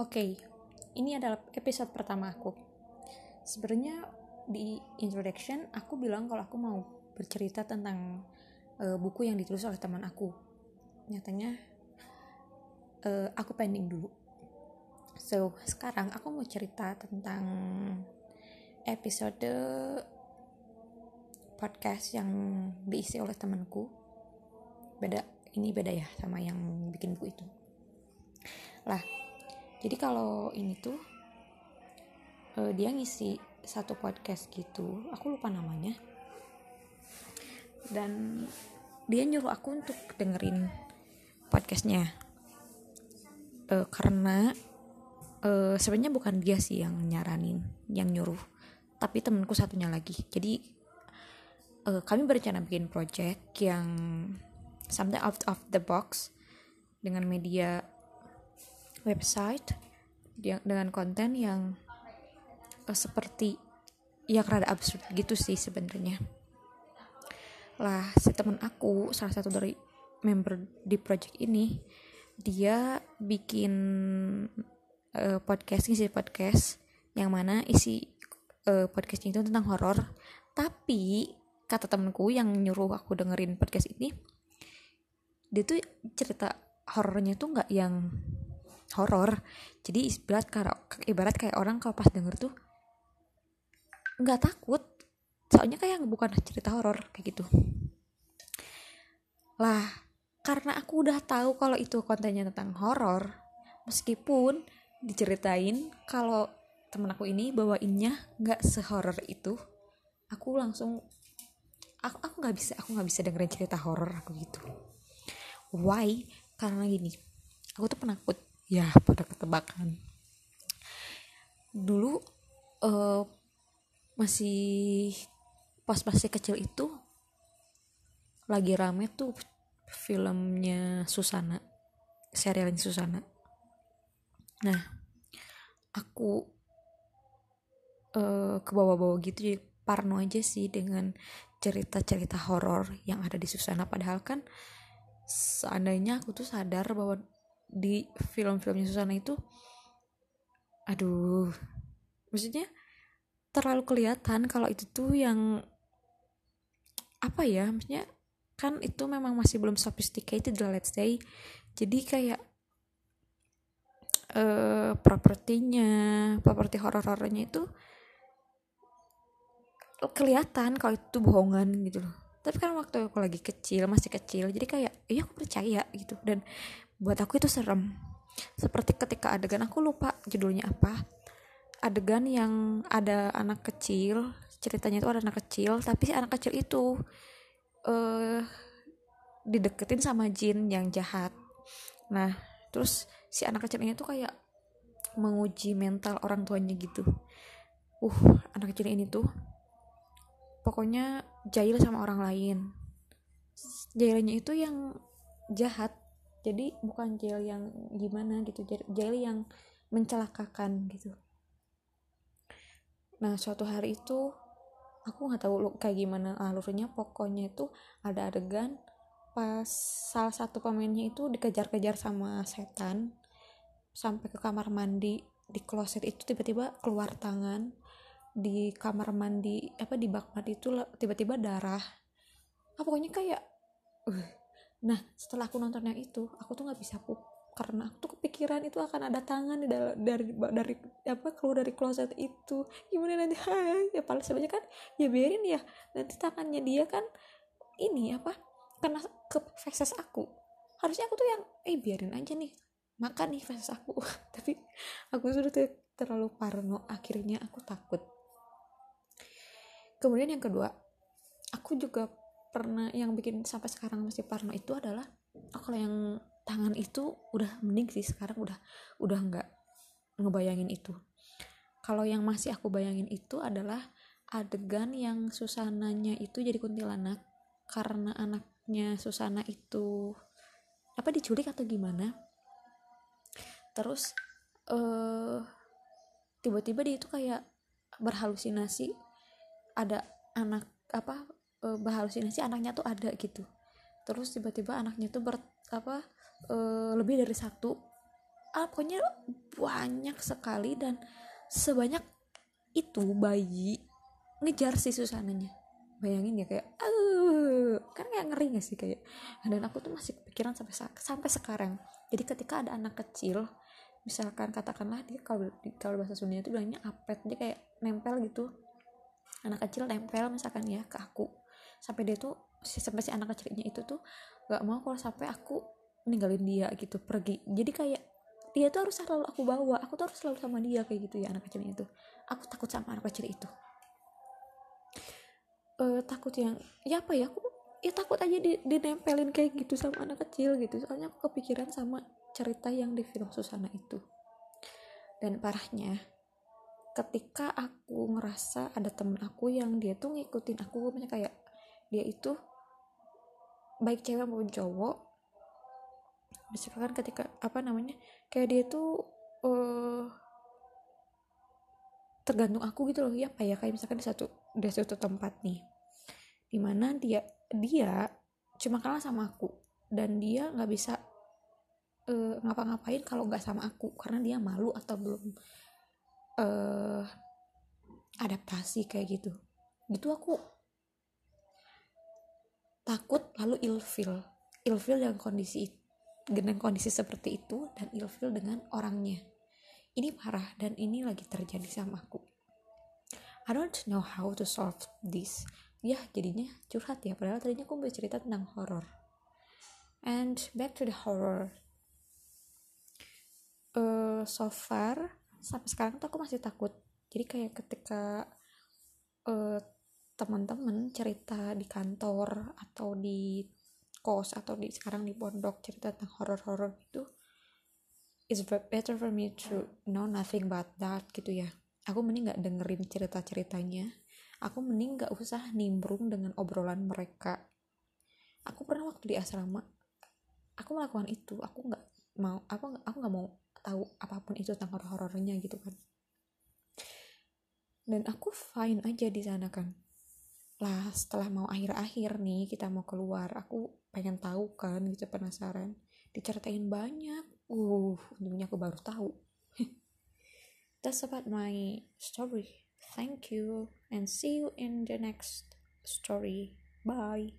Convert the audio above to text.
Oke, ini adalah episode pertama aku. Sebenarnya di introduction aku bilang kalau aku mau bercerita tentang uh, buku yang ditulis oleh teman aku. Nyatanya uh, aku pending dulu. So, sekarang aku mau cerita tentang episode podcast yang diisi oleh temanku. Beda, ini beda ya sama yang bikin buku itu. Lah, jadi kalau ini tuh uh, dia ngisi satu podcast gitu aku lupa namanya. Dan dia nyuruh aku untuk dengerin podcastnya. Uh, karena uh, sebenarnya bukan dia sih yang nyaranin yang nyuruh tapi temenku satunya lagi. Jadi uh, kami berencana bikin project yang something out of the box dengan media website dengan konten yang uh, seperti yang rada absurd gitu sih sebenarnya. Lah si teman aku salah satu dari member di project ini dia bikin uh, podcast ngisi podcast yang mana isi uh, podcastnya itu tentang horor. Tapi kata temenku yang nyuruh aku dengerin podcast ini dia tuh cerita horornya tuh nggak yang horor jadi ibarat kayak ibarat kayak orang kalau pas denger tuh nggak takut. Soalnya kayak bukan cerita horor kayak gitu. Lah karena aku udah tahu kalau itu kontennya tentang horor meskipun diceritain kalau temen aku ini bawainnya nggak sehoror itu aku langsung aku aku nggak bisa aku nggak bisa dengerin cerita horor aku gitu. Why? Karena gini aku tuh penakut ya pada ketebakan. Dulu uh, masih pas masih kecil itu lagi rame tuh filmnya Susana serialnya Susana. Nah aku uh, ke bawah-bawah gitu jadi parno aja sih dengan cerita-cerita horor yang ada di Susana. Padahal kan seandainya aku tuh sadar bahwa di film-filmnya Susana itu aduh maksudnya terlalu kelihatan kalau itu tuh yang apa ya maksudnya kan itu memang masih belum sophisticated lah let's say. Jadi kayak uh, propertinya properti horor-horornya itu kelihatan kalau itu bohongan gitu loh. Tapi kan waktu aku lagi kecil masih kecil jadi kayak iya aku percaya gitu. Dan buat aku itu serem. Seperti ketika adegan aku lupa judulnya apa. Adegan yang ada anak kecil ceritanya itu ada anak kecil tapi si anak kecil itu uh, dideketin sama jin yang jahat. Nah terus si anak kecil ini tuh kayak menguji mental orang tuanya gitu. Uh anak kecil ini tuh pokoknya jahil sama orang lain. Jahilnya itu yang jahat jadi bukan jail yang gimana gitu jail yang mencelakakan gitu. Nah suatu hari itu aku nggak tahu kayak gimana alurnya pokoknya itu ada adegan pas salah satu pemainnya itu dikejar-kejar sama setan sampai ke kamar mandi di kloset itu tiba-tiba keluar tangan di kamar mandi apa di bak mandi itu tiba-tiba darah. Ah, pokoknya kayak uh, nah setelah aku nonton yang itu aku tuh nggak bisa pup karena aku tuh kepikiran itu akan ada tangan dari dari, dari apa keluar dari kloset itu. Gimana nanti? Ya paling sebenarnya kan ya biarin ya. Nanti tangannya dia kan ini apa kena ke aku. Harusnya aku tuh yang eh biarin aja nih makan nih faces aku. Tapi aku sudah terlalu parno akhirnya aku takut. Kemudian yang kedua aku juga pernah yang bikin sampai sekarang masih parno itu adalah oh, kalau yang tangan itu udah mending sih sekarang udah udah nggak ngebayangin itu. Kalau yang masih aku bayangin itu adalah adegan yang Susananya itu jadi kuntilanak karena anaknya Susana itu apa diculik atau gimana? Terus uh, tiba-tiba dia itu kayak berhalusinasi ada anak apa uh, berhalusinasi anaknya tuh ada gitu. Terus tiba-tiba anaknya tuh ber apa uh, lebih dari satu. Ah, pokoknya banyak sekali dan sebanyak itu bayi ngejar si Susananya. Bayangin ya kayak uh, kan kayak ngeri gak sih kayak dan aku tuh masih kepikiran sampai sampai sekarang. Jadi ketika ada anak kecil misalkan katakanlah dia kalau kalau bahasa Sunda itu bilangnya apet dia kayak nempel gitu. Anak kecil nempel misalkan ya ke aku sampai dia tuh si sampai si anak kecilnya itu tuh gak mau kalau sampai aku ninggalin dia gitu pergi. Jadi kayak dia tuh harus selalu aku bawa. Aku tuh harus selalu sama dia kayak gitu ya anak kecilnya itu. Aku takut sama anak kecil itu. Uh, takut yang ya apa ya aku ya takut aja di, dinempelin kayak gitu sama anak kecil gitu. Soalnya aku kepikiran sama cerita yang di film Susana itu. Dan parahnya ketika aku ngerasa ada temen aku yang dia tuh ngikutin aku kayak dia itu baik cewek maupun cowok. Misalkan ketika apa namanya kayak dia tuh uh, tergantung aku gitu loh. Ya apa ya kayak misalkan di satu di satu tempat nih di mana dia dia cuma kalah sama aku dan dia nggak bisa uh, ngapa-ngapain kalau nggak sama aku karena dia malu atau belum uh, adaptasi kayak gitu. Gitu aku takut lalu ilfil. Ilfil dengan kondisi dengan kondisi seperti itu dan ilfil dengan orangnya. Ini parah dan ini lagi terjadi sama aku. I don't know how to solve this. Ya jadinya curhat ya padahal tadinya aku mau cerita tentang horror. And back to the horror. Uh, so far sampai sekarang tuh aku masih takut. Jadi kayak ketika uh, teman-teman cerita di kantor atau di kos atau di sekarang di pondok cerita tentang horror-horror itu it's better for me to know nothing about that gitu ya. Aku mending nggak dengerin cerita-ceritanya. Aku mending gak usah nimbrung dengan obrolan mereka. Aku pernah waktu di asrama aku melakukan itu. Aku nggak mau aku aku nggak mau tahu apa pun itu tentang horor-horornya gitu kan. Dan aku fine aja di sana kan lah setelah mau akhir-akhir nih kita mau keluar aku pengen tahu kan gitu penasaran diceritain banyak uh untungnya aku baru tahu that's about my story Thank you and see you in the next story. Bye.